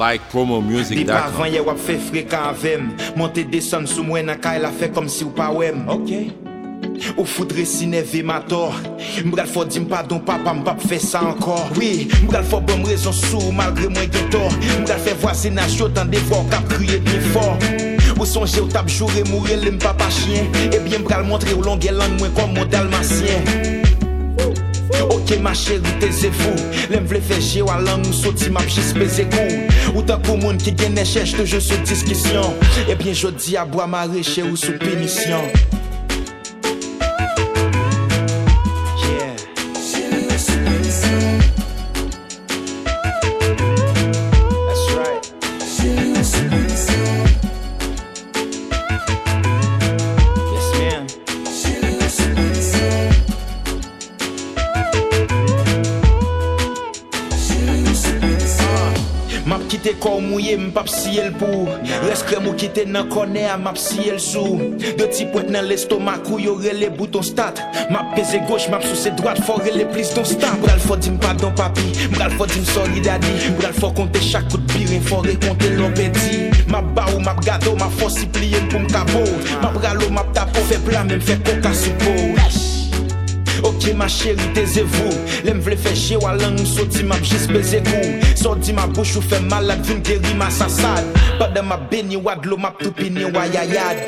like promo Di music pa that avan ye wap fe frekan avem Monte desan sou mwen nan kay la fe kom si ou pa wem Ok. Ou foudre si neve ma tor Mbral fò dim padon papa mbap fe sa ankor Oui, mbral fò bom rezon sou malgre mwen gen tor Mbral fe vwase na chot an devor kap kriye bien for Ou sonje ou tap jure moure lem papa chien. Ebyen mbral montre ou longe lang mwen kom Ok ma chéri te zefou Lem vle fe je ou alang ou soti map jis peze kou Ou tan kou moun ki gen chèche je sou diskisyon Ebyen jodi a boa ma reche ou sou penisyon kite kor mouye mpap siye l pou. Res krem ou kite nan kone a map siye l sou. De ti pwet nan l'estomak ou yore le bouton start Map peze gauche, map sou se droite, fore le plis don start Mbral fò dim pardon papi, mbral fò dim sorry daddy. Mbral fò konte chak kout birin, fore konte lopeti Map ba ou map gado, map fò si pliyen pou Map ralo, map tapo, fe plan men fe koka soupo Che ma chéri te zevou Lem vle feche walan ou soti map jis beze kou Soti ma bouch ou fe malak vin geri ma sasad Padè ma beni wad lo map tupini wayayad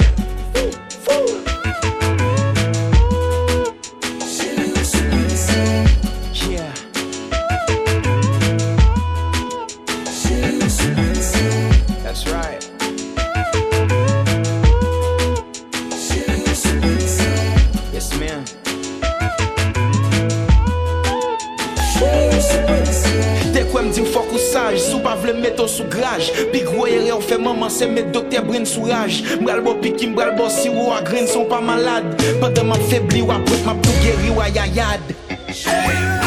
Te kwen mdi fok ou saj, sou pa vle meto sou graj Pi gro ere ou fe maman se met dokter brin sou raj Mbral bo piki, mbral bo si ou a gren son pa malade Pande map febli ou apret map tou geri ou ayayad Très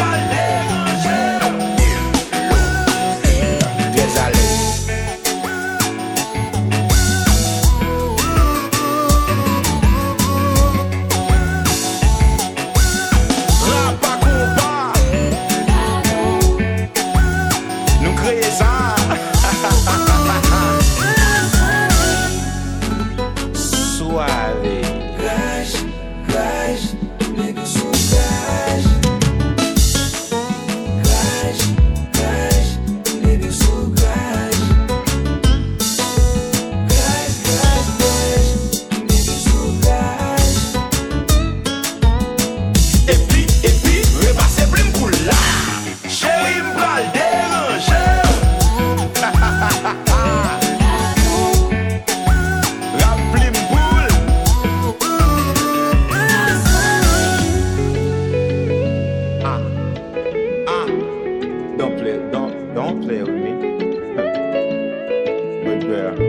play with me. but yeah.